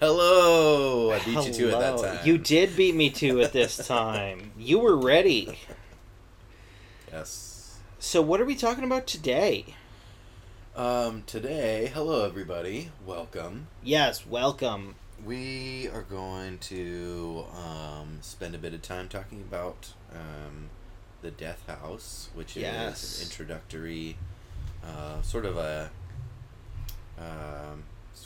Hello! I beat you to it that Hello. time. You did beat me to it this time. you were ready. Yes. So, what are we talking about today? Um, today, hello everybody. Welcome. Yes, welcome. We are going to um, spend a bit of time talking about um, the Death House, which Yes. is an introductory, uh, sort of a um,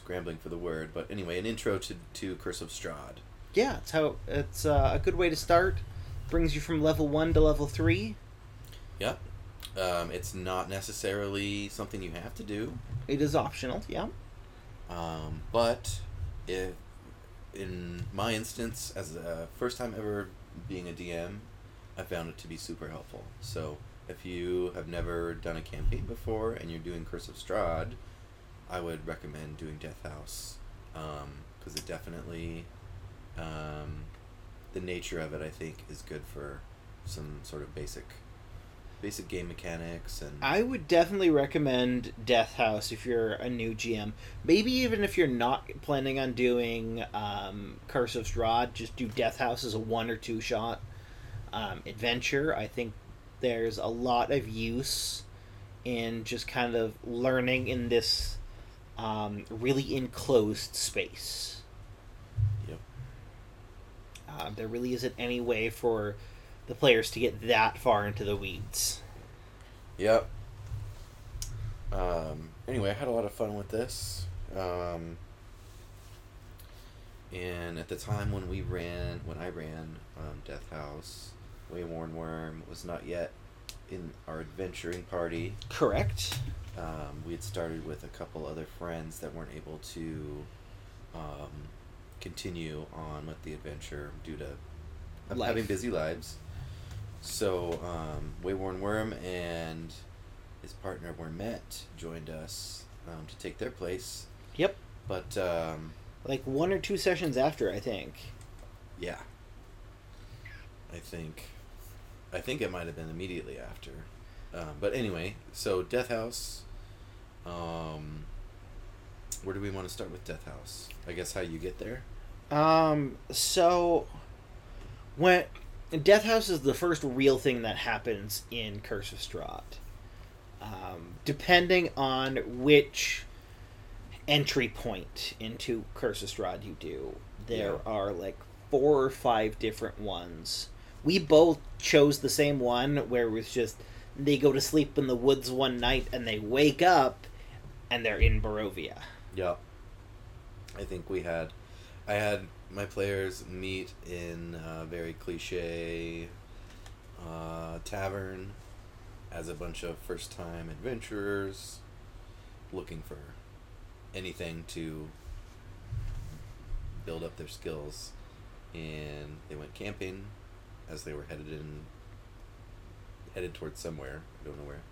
scrambling for the word, but anyway, an intro to, to Curse of Strahd. Yeah, it's how it's uh, a good way to start. Brings you from level one to level three. Yep. Um, it's not necessarily something you have to do. It is optional. Yeah. Um, but if, in my instance, as a first time ever being a DM, I found it to be super helpful. So if you have never done a campaign before and you're doing Curse of Strahd, I would recommend doing Death House because it definitely, um, the nature of it, I think, is good for some sort of basic, basic game mechanics and I would definitely recommend Death House if you're a new GM. Maybe even if you're not planning on doing um, Curse of Strahd, just do Death House as a one or two shot um, adventure. I think there's a lot of use in just kind of learning in this um, really enclosed space. Yep. Uh, there really isn't any way for the players to get that far into the weeds. Yep. Um, anyway, I had a lot of fun with this. Um, and at the time when we ran, when I ran um, Death House, Wayworn Worm was not yet in our adventuring party. Correct. Um, we had started with a couple other friends that weren't able to um, continue on with the adventure due to ha- having busy lives. So, um, Wayworn Worm and his partner Wormet joined us um, to take their place. Yep. But, um, like one or two sessions after i think yeah. I think. I think it might have been immediately after. Um, but anyway, so Death House. Um, where do we want to start with Death House? I guess how you get there. um so when death house is the first real thing that happens in curse of Strahd. um, depending on which entry point into curse of Strahd you do there Yeah. are like four or five different ones we both chose the same one where it was just they go to sleep in the woods one night and they wake up and they're in Barovia. Yeah. I think we had, I had my players meet in a very cliche uh, tavern as a bunch of first time adventurers looking for anything to build up their skills. And they went camping as they were headed in, headed towards somewhere, I don't know where.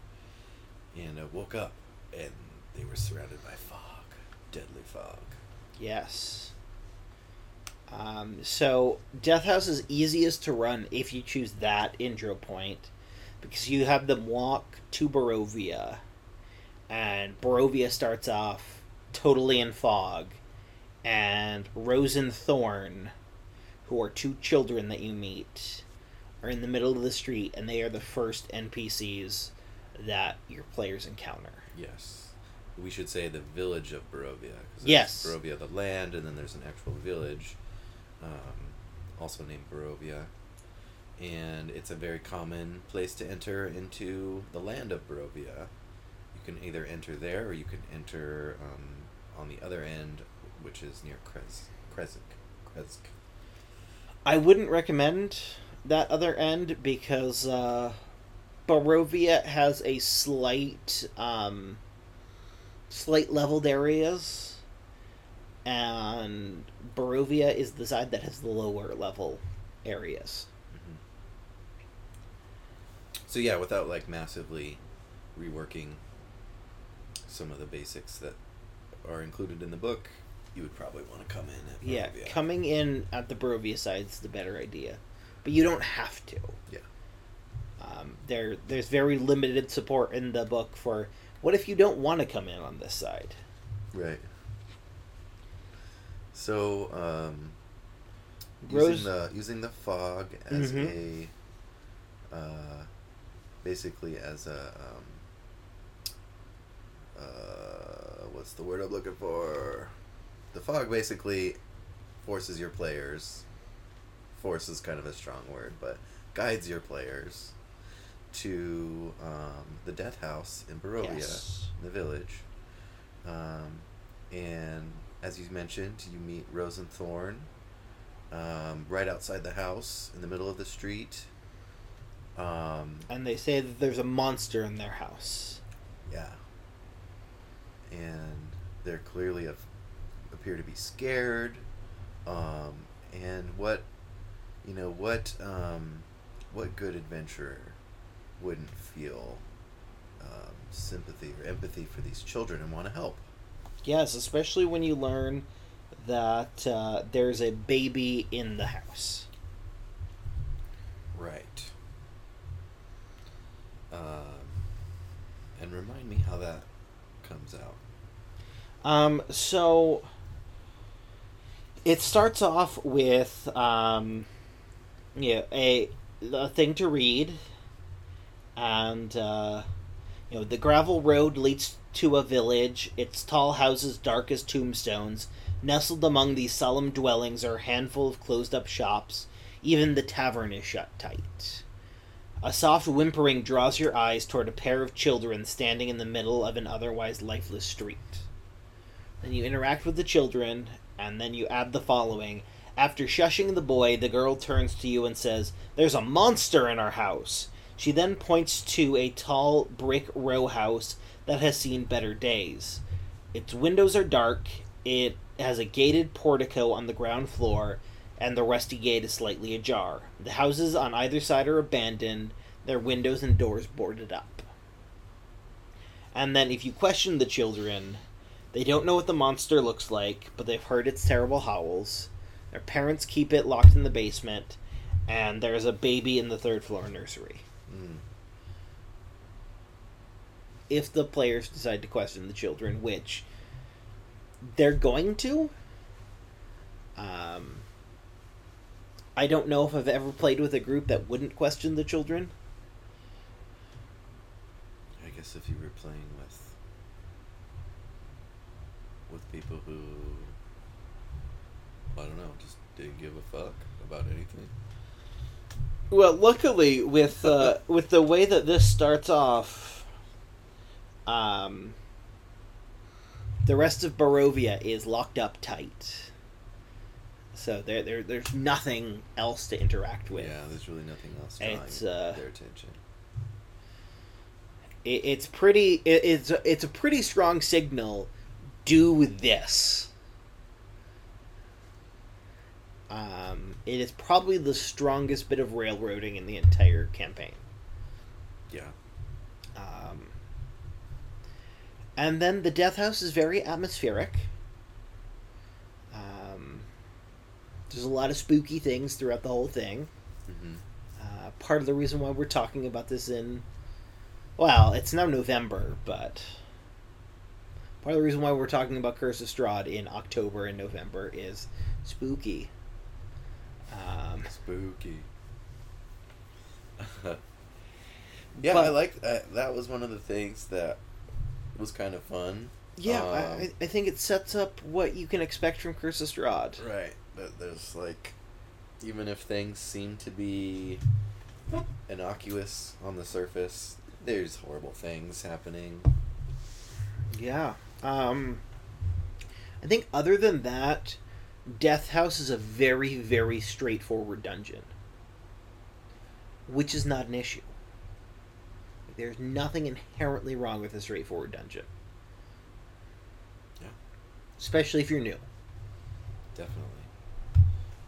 And uh, woke up and they were surrounded by fog, deadly fog. Yes. Um, so Death House is easiest to run if you choose that intro point, because you have them walk to Barovia, and Barovia starts off totally in fog, and Rose and Thorn, who are two children that you meet, are in the middle of the street, and they are the first NPCs that your players encounter. Yes. We should say the village of Barovia. Yes. Barovia, the land, and then there's an actual village, um, also named Barovia. And it's a very common place to enter into the land of Barovia. You can either enter there or you can enter um, on the other end, which is near Krez, Krezk. Krezk. I wouldn't recommend that other end because uh, Barovia has a slight, um, slight leveled areas, and Barovia is the side that has the lower level areas. Mhm. So yeah, without like massively reworking some of the basics that are included in the book, you would probably want to come in at Yeah, coming in at the Barovia side is the better idea, but you don't have to. Yeah. Um, there, there's very limited support in the book for what if you don't want to come in on this side. Right. So, um, Rose- using the using the fog as Mhm. a, uh, basically as a, um, uh, what's the word I'm looking for? The fog basically forces your players. Force is kind of a strong word, but guides your players to um, the death house in Barovia Yes. the village. Um, and as you mentioned, you meet Rose and Thorn um, right outside the house in the middle of the street. Um, And they say that there's a monster in their house. yeah. And they're clearly af- appear to be scared. Um, and what, you know, what, um, what good adventurer wouldn't feel um, sympathy or empathy for these children and want to help? Yes, especially when you learn that uh, there's a baby in the house. Right. Um, and remind me how that comes out. Um, so it starts off with um, yeah, a a thing to read, and uh, you know the gravel road leads to a village. Its tall houses, dark as tombstones, nestled among these solemn dwellings, are a handful of closed-up shops. Even the tavern is shut tight. A soft whimpering draws your eyes toward a pair of children standing in the middle of an otherwise lifeless street. Then you interact with the children, and then you add the following. After shushing the boy, the girl turns to you and says, There's a monster in our house. She then points to a tall brick row house that has seen better days. Its windows are dark, it has a gated portico on the ground floor, and the rusty gate is slightly ajar. The houses on either side are abandoned, their windows and doors boarded up. And then, if you question the children, they don't know what the monster looks like, but they've heard its terrible howls. Their parents keep it locked in the basement, and there's a baby in the third floor nursery. If the players decide to question the children, which they're going to, um, I don't know if I've ever played with a group that wouldn't question the children. I guess if you were playing with with people who I don't know, just didn't give a fuck about anything. Well, luckily with uh, with the way that this starts off, um, the rest of Barovia is locked up tight. So there, there, there's nothing else to interact with. Yeah, there's really nothing else drawing It's, uh, their attention. It, it's pretty. It, it's it's a pretty strong signal. Do this. Um, it is probably the strongest bit of railroading in the entire campaign. Yeah. Um, and then the death house is very atmospheric. Um, there's a lot of spooky things throughout the whole thing. hmm Uh, part of the reason why we're talking about this in, well, it's now November, but part of the reason why we're talking about Curse of Strahd in October and November is spooky. Spooky. yeah, But- I like uh, that. Was one of the things that was kind of fun. yeah, Um, I, I think it sets up what you can expect from Curse of Strahd. Right. That there's like, even if things seem to be innocuous on the surface, there's horrible things happening. Yeah. Um I think other than that, Death House is a very, very straightforward dungeon. Which is not an issue. There's nothing inherently wrong with a straightforward dungeon. Yeah. Especially if you're new. Definitely.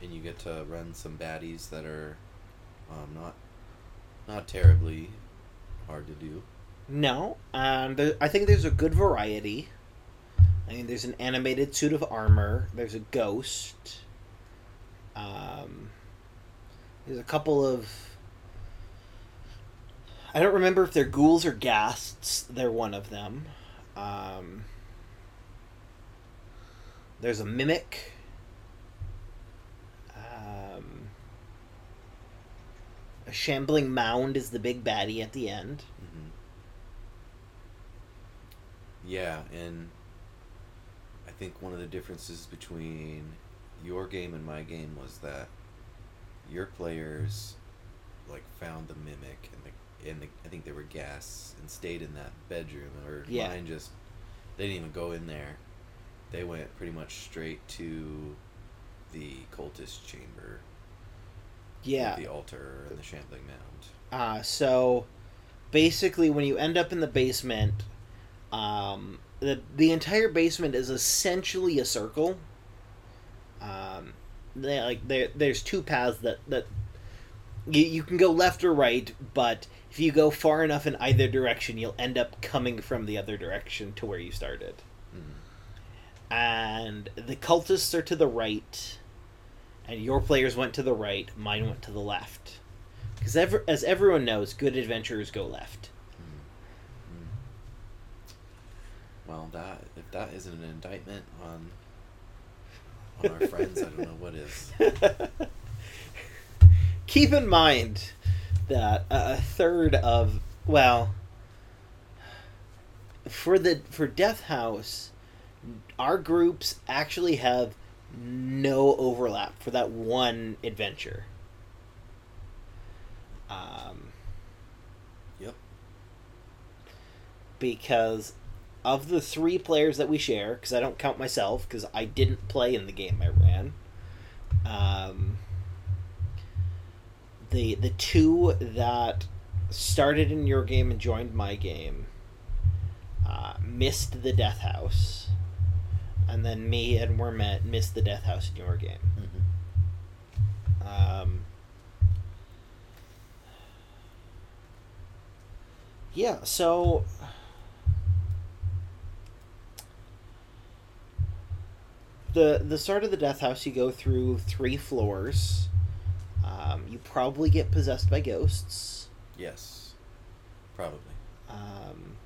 And you get to run some baddies that are um, not not terribly hard to do. No, um, there, I think there's a good variety. I mean, there's an animated suit of armor. There's a ghost. Um, there's a couple of. I don't remember if they're ghouls or ghasts. They're one of them. Um, there's a mimic. Um, a shambling mound is the big baddie at the end. Mm-hmm. Yeah, and think one of the differences between your game and my game was that your players like found the mimic and the and the, I think they were gas and stayed in that bedroom or Yeah. mine just they didn't even go in there. They went pretty much straight to the cultist chamber. Yeah. The altar and the shambling mound. Uh, so basically, when you end up in the basement, um, the the entire basement is essentially a circle. Um, they, like there, there's two paths that that you, you can go left or right, but if you go far enough in either direction, you'll end up coming from the other direction to where you started. Mhm. And the cultists are to the right, and your players went to the right. Mine went to the left. Because as everyone knows, good adventurers go left. Mm. Well, that if that isn't an indictment on on our friends, I don't know what is. Keep in mind that a third of well, for the for Death House, our groups actually have no overlap for that one adventure. Um, Yep. because of the three players that we share, because I don't count myself, because I didn't play in the game I ran. Um, the the two that started in your game and joined my game uh, missed the Death House, and then me and Wormet missed the Death House in your game. Mhm. Um, yeah, so the the start of the death house, you go through three floors. Um, you probably get possessed by ghosts. Yes, probably. Um,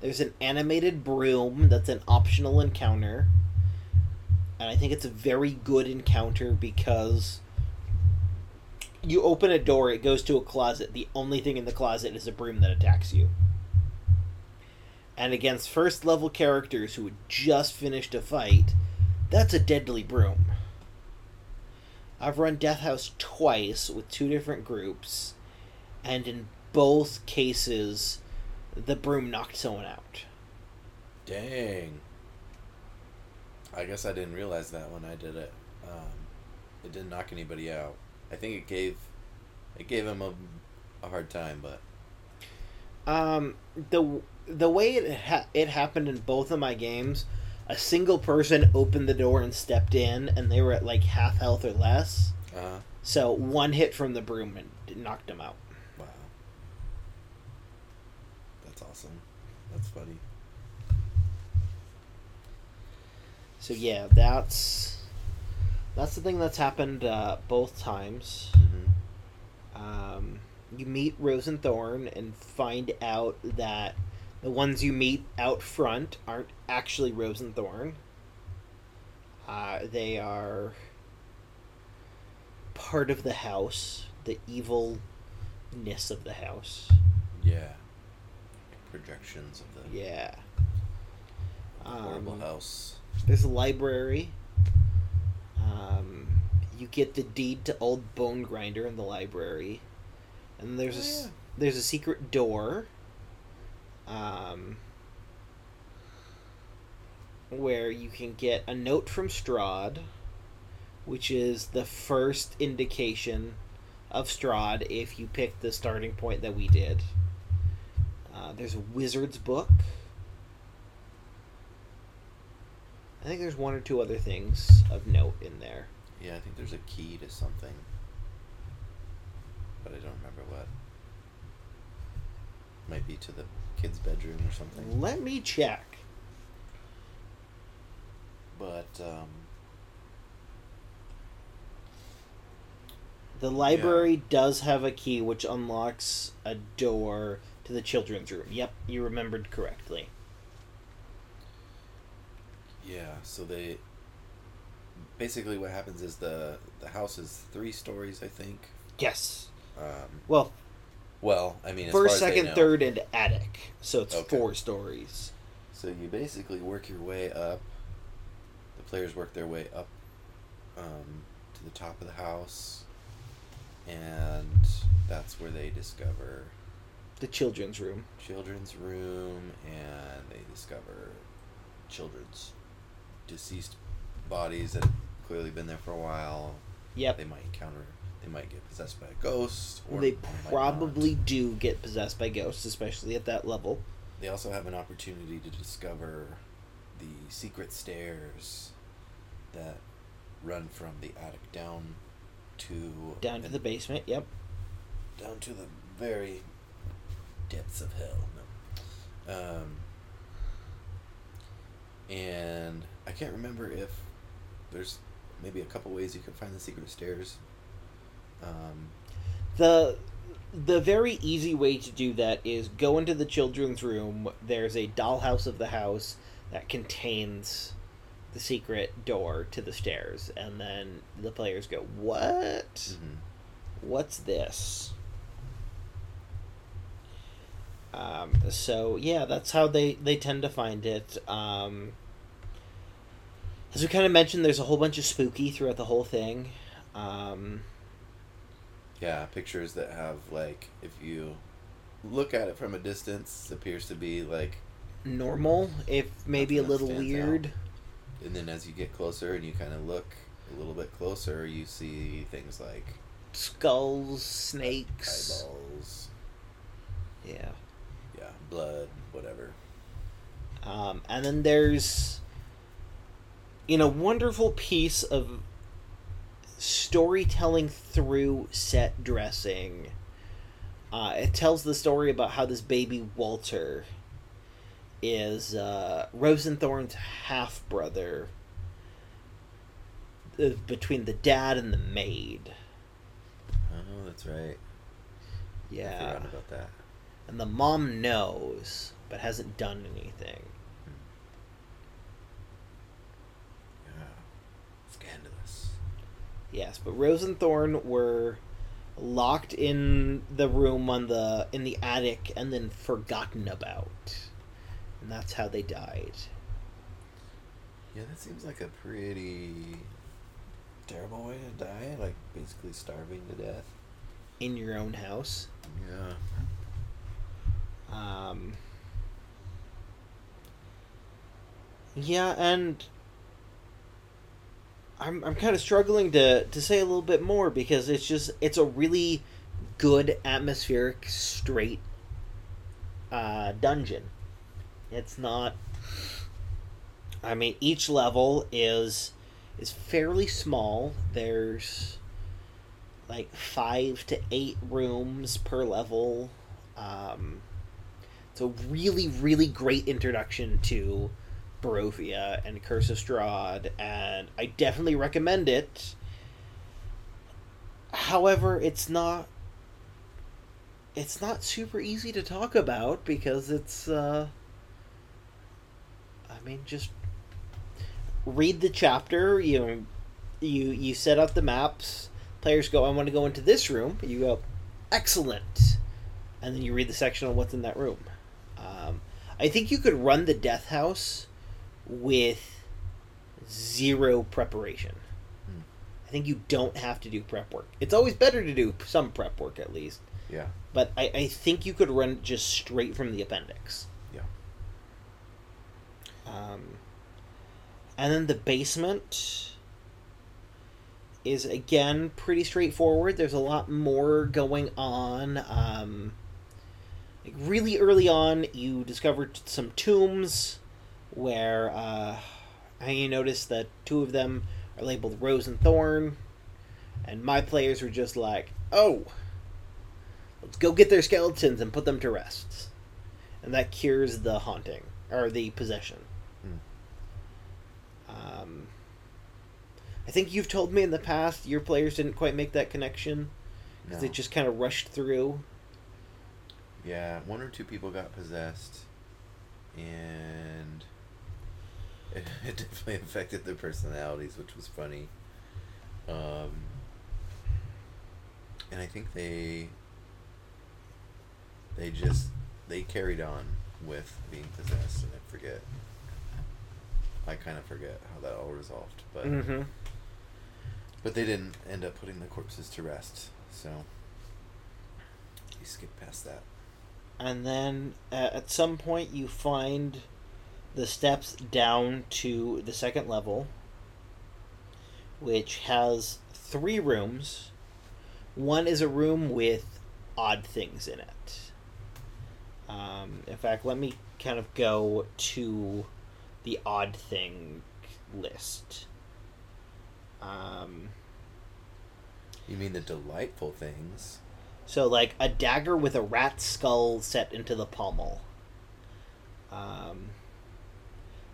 there's an animated broom that's an optional encounter. And I think it's a very good encounter because you open a door, it goes to a closet. The only thing in the closet is a broom that attacks you. And against first level characters who had just finished a fight, that's a deadly broom. I've run Death House twice with two different groups, and in both cases, the broom knocked someone out. Dang. I guess I didn't realize that when I did it. Um, it didn't knock anybody out. I think it gave it gave him a, a hard time, but Um, the the way it ha- it happened in both of my games, a single person opened the door and stepped in, and they were at like half health or less. uh, So one hit from the broom and knocked them out. wow, that's awesome. That's funny. So yeah, that's that's the thing that's happened uh, both times. hmm Um, you meet Rose and Thorn and find out that the ones you meet out front aren't actually Rose and Thorn. Uh, they are part of the house, the evilness of the house. Yeah. Projections of the Yeah. horrible Um, house. There's a library. Um, you get the deed to Old Bone Grinder in the library, and there's Oh, s- yeah. there's a secret door. Um, where you can get a note from Strahd, which is the first indication of Strahd if you pick the starting point that we did. Uh, there's a wizard's book. I think there's one or two other things of note in there. Yeah, I think there's a key to something, but I don't remember what. Might be to the kid's bedroom or something. Let me check. But um, The library does have a key which unlocks a door to the children's room. Yep, you remembered correctly. yeah, so they basically what happens is the the house is three stories, I think, Yes. Um, Well, well, I mean, as first, far as they second, know. third, and attic. So it's Okay. four stories. So you basically work your way up. The players work their way up um, to the top of the house, and that's where they discover The children's room. children's room, and they discover children's deceased bodies that have clearly been there for a while. Yep. They might encounter. Might get possessed by a ghost, or they probably do get possessed by ghosts, especially at that level. They also have an opportunity to discover the secret stairs that run from the attic down to Down to the basement. Yep. down to the very depths of hell. No. Um, and I can't remember if there's maybe a couple ways you can find the secret stairs. Um, The the very easy way to do that is go into the children's room. There's a dollhouse of the house that contains the secret door to the stairs, and then the players go, "What? mhm. What's this?" Um, so yeah, that's how they they tend to find it. Um, as we kind of mentioned, there's a whole bunch of spooky throughout the whole thing. Um, Yeah, pictures that have like if you look at it from a distance, appears to be like normal, if maybe a little weird. and then as you get closer and you kind of look a little bit closer, you see things like Skulls, snakes. eyeballs, Yeah. yeah, blood, whatever. Um, and then there's, in a wonderful piece of storytelling through set dressing. Uh, it tells the story about how this baby Walter is uh, Rose and Thorn's half brother uh, between the dad and the maid. Oh, that's right. Yeah. I forgot about that. And the mom knows, but hasn't done anything. Yeah, scandalous. Yes, but Rose and Thorn were locked in the room on the in the attic and then forgotten about. And that's how they died. Yeah, that seems like a pretty terrible way to die. Like basically starving to death. In your own house. Yeah. Um Yeah, and I'm I'm kind of struggling to to say a little bit more because it's just it's a really good atmospheric straight uh, dungeon. It's not. I mean, each level is is fairly small. There's like five to eight rooms per level. Um, it's a really, really great introduction to Barovia and Curse of Strahd, and I definitely recommend it. However, it's not it's not super easy to talk about because it's uh I mean just read the chapter, you know, you you set up the maps, players go I want to go into this room, you go excellent. And then you read the section on what's in that room. Um, I think you could run the death house with zero preparation. Hmm. I think you don't have to do prep work. It's always better to do some prep work at least. Yeah. But I, I think you could run just straight from the appendix. Yeah. Um, and then the basement is again pretty straightforward. There's a lot more going on. Um, like really early on, you discovered some tombs where uh, and you notice that two of them are labeled Rose and Thorn, and my players were just like, "Oh, let's go get their skeletons and put them to rest," and that cures the haunting or the possession. Um, I think you've told me in the past your players didn't quite make that connection because No. they just kind of rushed through. Yeah, one or two people got possessed, and it, it definitely affected their personalities, which was funny. Um, and I think they they just they carried on with being possessed, and I forget. I kind of forget how that all resolved, but Mm-hmm. but they didn't end up putting the corpses to rest, so you skip past that. And then uh, at some point, you find the steps down to the second level, which has three rooms. One is a room with odd things in it. Um, in fact, let me kind of go to the odd thing list. Um, You mean the delightful things? So, like a dagger with a rat skull set into the pommel. Um,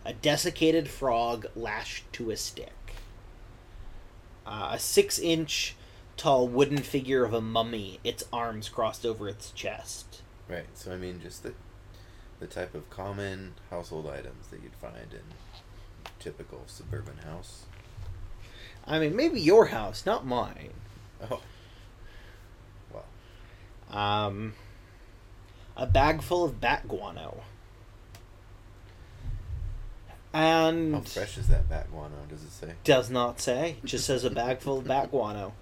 a desiccated frog lashed to a stick. Uh, a six inch tall wooden figure of a mummy, its arms crossed over its chest. Right. So I mean, just the the type of common household items that you'd find in typical suburban house. I mean, maybe your house, not mine. Oh. Well, Um, a bag full of bat guano. And how fresh is that bat guano? Does it say? Does not say. Just says a bag full of bat guano.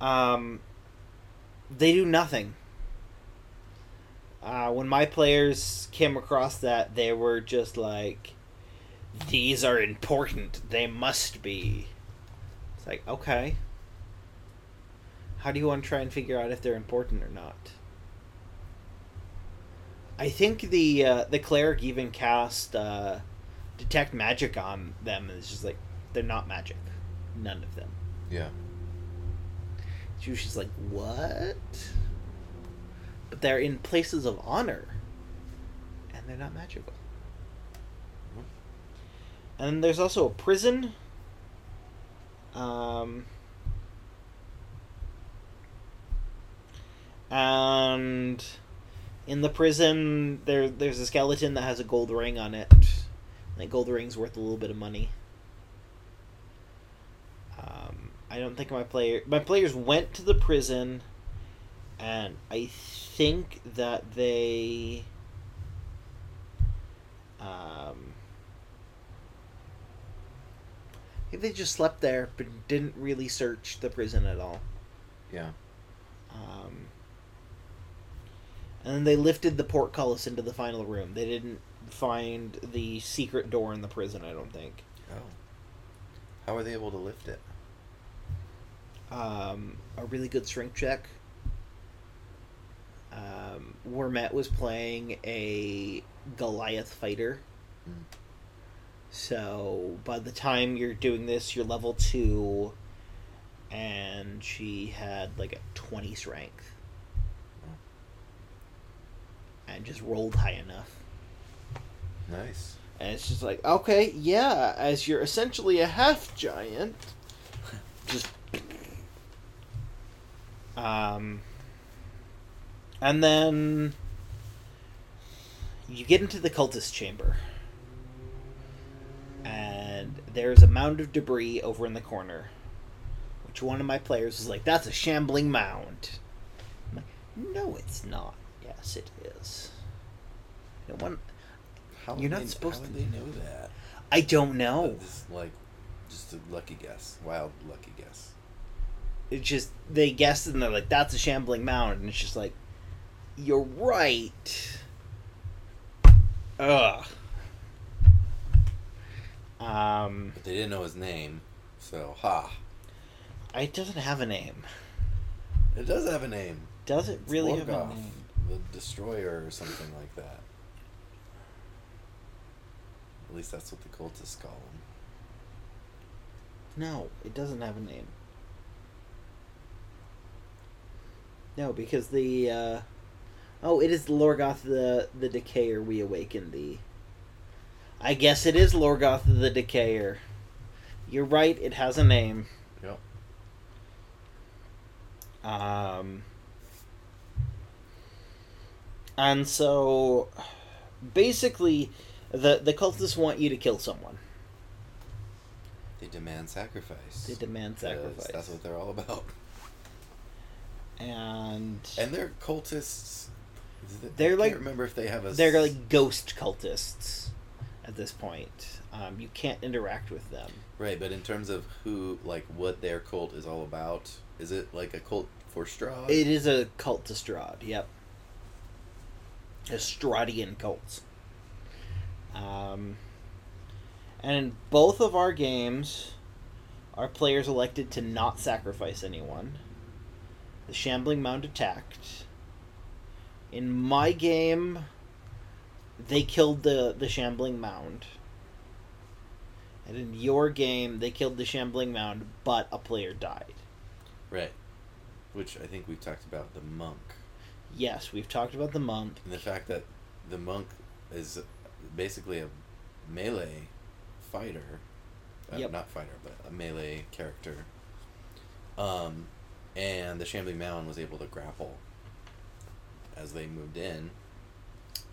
Um, they do nothing. Uh, when my players came across that, they were just like, "These are important. They must be." It's like, okay. How do you want to try and figure out if they're important or not? I think the uh, the cleric even cast uh, detect magic on them, and it's just like they're not magic, none of them. Yeah. So she's like, what? But they're in places of honor, and they're not magical. And there's also a prison. Um, and in the prison, there there's a skeleton that has a gold ring on it. That gold ring's worth a little bit of money. Um, I don't think my player my players went to the prison, and I think that they. Um, they just slept there, but didn't really search the prison at all. Yeah. Um, and then they lifted the portcullis into the final room. They didn't find the secret door in the prison. I don't think. Oh. How were they able to lift it? um, a really good strength check. Um, Wormet was playing a Goliath fighter. Mm. So by the time you're doing this, you're level two, and she had like a 20 strength. And just rolled high enough. Nice. And it's just like, okay, yeah, as you're essentially a half giant, just. Um. And then. You get into the cultist chamber. And there's a mound of debris over in the corner. Which one of my players is like, that's a shambling mound. I'm like, no, it's not. Yes, it is. No one. How You're would not they, supposed how to- would they know that? I don't know. This like just a lucky guess. Wild lucky guess. it's just they guessed and they're like that's a shambling mound and it's just like you're right ugh um But they didn't know his name, so ha. it doesn't have a name It does have a name. does it It's really have a name the Destroyer or something like that. At least that's what the cultists call him. no it doesn't have a name no because the uh oh it is lorgoth the the decayer we awaken thee i guess it is lorgoth the decayer you're right it has a name Yep. Um, and so, basically, the the cultists want you to kill someone. They demand sacrifice. They demand sacrifice. That's what they're all about. and And they're cultists. They're I can't like- remember if they have a. they're like ghost cultists at this point. Um, you can't interact with them. right, but in terms of who, like, what their cult is all about, is it like a cult for Strahd? It is a cult to Strahd. Yep. A cults. Um, and in both of our games, our players elected to not sacrifice anyone. The Shambling Mound attacked. In my game, they killed the, the Shambling Mound. And in your game, they killed the Shambling Mound, but a player died. Right. Which I think we've talked about the monk. Yes, we've talked about the monk. And the fact that the monk is basically a melee fighter. Uh, Yep. Not fighter, but a melee character. Um, and the Shambling Mound was able to grapple as they moved in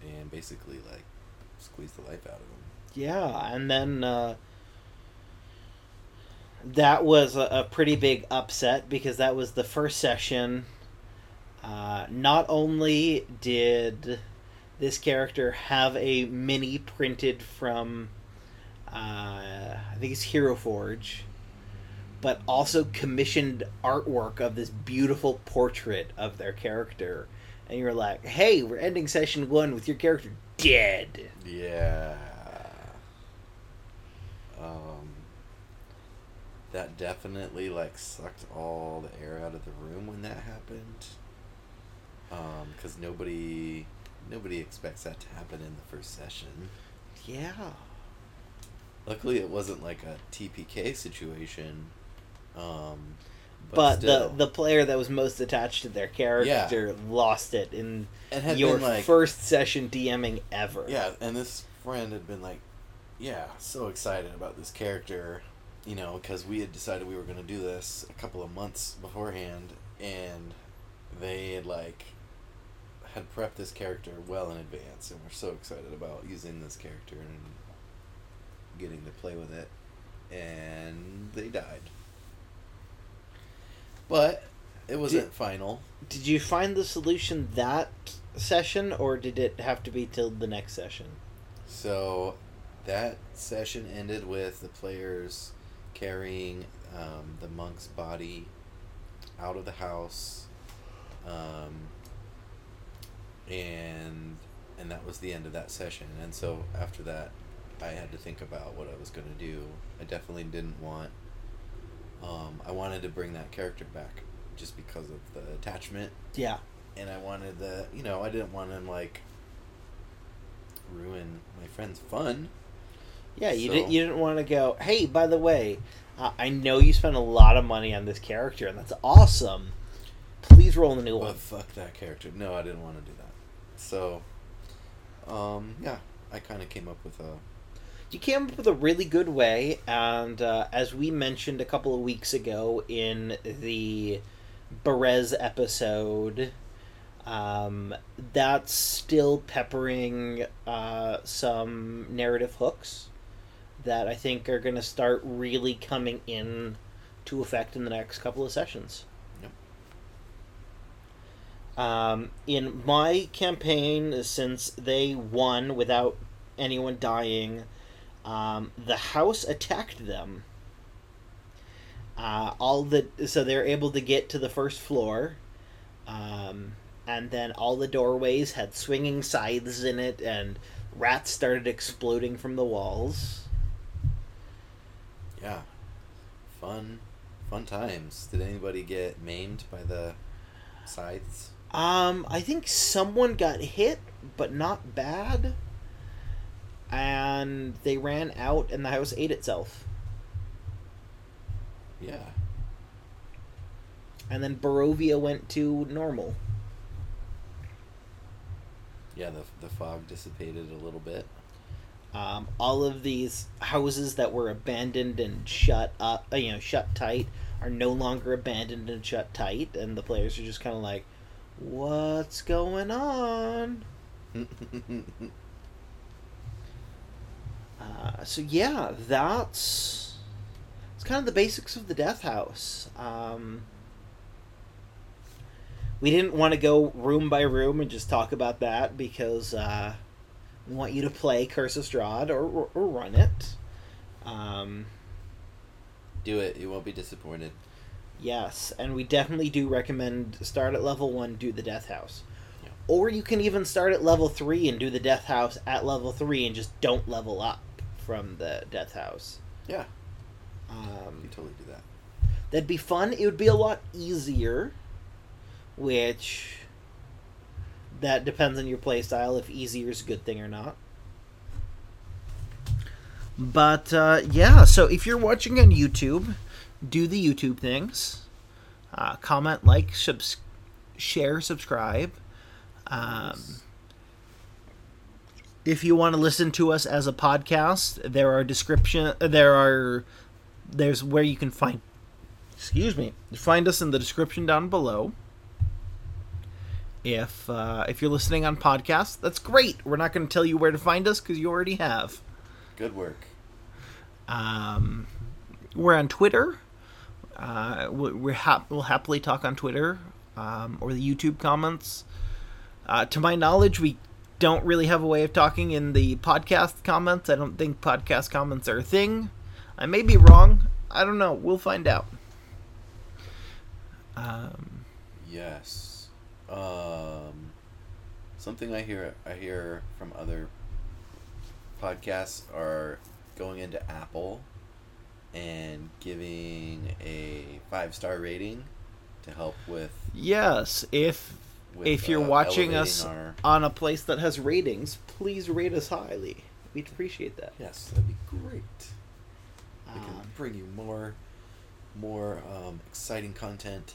and basically, like, squeeze the life out of them. Yeah, and then uh, that was a, a pretty big upset because that was the first session. Uh, not only did this character have a mini printed from, uh, I think it's Hero Forge, but also commissioned artwork of this beautiful portrait of their character. And you were like, hey, we're ending session one with your character dead. Yeah. Um, that definitely like sucked all the air out of the room when that happened. Um, because nobody, nobody expects that to happen in the first session. Yeah. Luckily, it wasn't like a TPK situation. Um, but, but the the player that was most attached to their character lost it in it had your like first session DMing ever. Yeah, and this friend had been like, yeah, so excited about this character, you know, because we had decided we were going to do this a couple of months beforehand, and they had like prepped this character well in advance, and we're so excited about using this character and getting to play with it, and they died. But it wasn't Did- final. Did you find the solution that session, or did it have to be till the next session? So that session ended with the players carrying um, the monk's body out of the house, um, and and that was the end of that session. And so after that, I had to think about what I was going to do. I definitely didn't want. Um, I wanted to bring that character back, just because of the attachment Yeah. and I wanted the you know I didn't want him like ruin my friend's fun. Yeah, you So- didn't. You didn't want to go. Hey, by the way, uh, I know you spent a lot of money on this character, and that's awesome. Please roll the new But one. fuck that character. No, I didn't want to do that. So, um, yeah, I kind of came up with a You came up with a really good way, and uh, as we mentioned a couple of weeks ago in the Berez episode, um, that's still peppering uh, some narrative hooks that I think are going to start really coming in to effect in the next couple of sessions. Um, in my campaign, since they won without anyone dying, um, the house attacked them. Uh, all the so they're able to get to the first floor, um, and then all the doorways had swinging scythes in it, and rats started exploding from the walls. yeah, fun, fun times. Did anybody get maimed by the scythes? Um, I think someone got hit, but not bad. And they ran out, and the house ate itself. Yeah, And then Barovia went to normal. yeah. The the fog dissipated a little bit. Um, all of these houses that were abandoned and shut up, uh, you know, shut tight, are no longer abandoned and shut tight, and the players are just kind of like, "What's going on?" Uh, so yeah, that's it's kind of the basics of the Death House. Um, we didn't want to go room by room and just talk about that because uh, we want you to play Curse of Strahd or, or, or run it. Um, Do it. You won't be disappointed. Yes, and we definitely do recommend start at level one, do the Death House. Yeah. Or you can even start at level three and do the Death House at level three and just don't level up from the Death House. Yeah, you Um, totally do that. that'd be fun. It would be a lot easier, which that depends on your playstyle if easier is a good thing or not. But uh, yeah, so if you're watching on YouTube, do the YouTube things. Uh, comment, like, subs- share, subscribe. Um, if you want to listen to us as a podcast, there are description. There are there's where you can find. Excuse me. Find us in the description down below. If uh, if you're listening on podcast, that's great. We're not going to tell you where to find us because you already have. Good work. Um, we're on Twitter. Uh, we- we're hap- we'll happily talk on Twitter um, or the YouTube comments. Uh, to my knowledge, we don't really have a way of talking in the podcast comments. I don't think podcast comments are a thing. I may be wrong. I don't know. We'll find out. Um, Yes. Um, something I hear I hear from other podcasts are going into Apple and giving a five star rating to help with. yes, if with if you're uh, watching us our- on a place that has ratings, please rate us highly. We'd appreciate that. yes, that'd be great. We can Um, bring you more, more um, exciting content.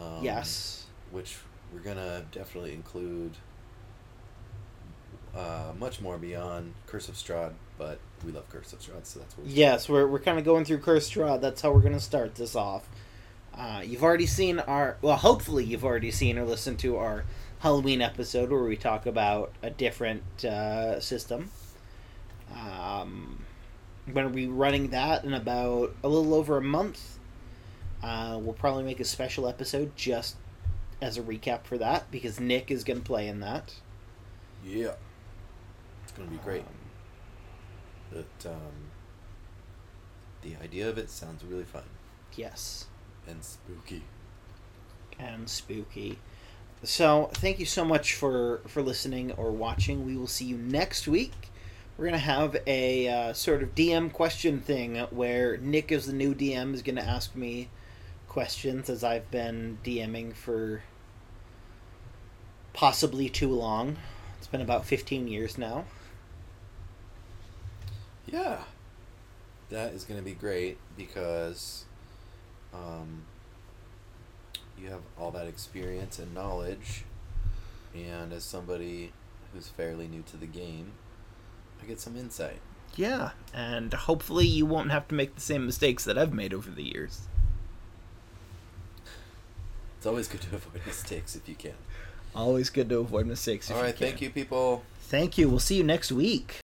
Um, yes. which we're gonna definitely include uh, much more beyond Curse of Strahd, but we love Curse of Strahd, so that's what. we- Yes, we're, we're kind of going through Curse of Strahd. That's how we're going to start this off. Uh, you've already seen our, well, hopefully you've already seen or listened to our Halloween episode where we talk about a different uh, system. Um, we're going to be running that in about a little over a month. Uh, we'll probably make a special episode just as a recap for that because Nick is going to play in that. Yeah, it's gonna be great. Um, But um, the idea of it sounds really fun yes. and spooky. and spooky. So, thank you so much for for listening or watching. We will see you next week. We're gonna have a uh, sort of DM question thing where Nick, as the new DM, is gonna ask me questions as I've been DMing for possibly too long. It's been about fifteen years now. Yeah, that is gonna be great because um, you have all that experience and knowledge, and as somebody who's fairly new to the game, I get some insight. Yeah, and hopefully you won't have to make the same mistakes that I've made over the years. It's always good to avoid mistakes if you can. Always good to avoid mistakes. if All right, can. thank you, people. Thank you. We'll see you next week.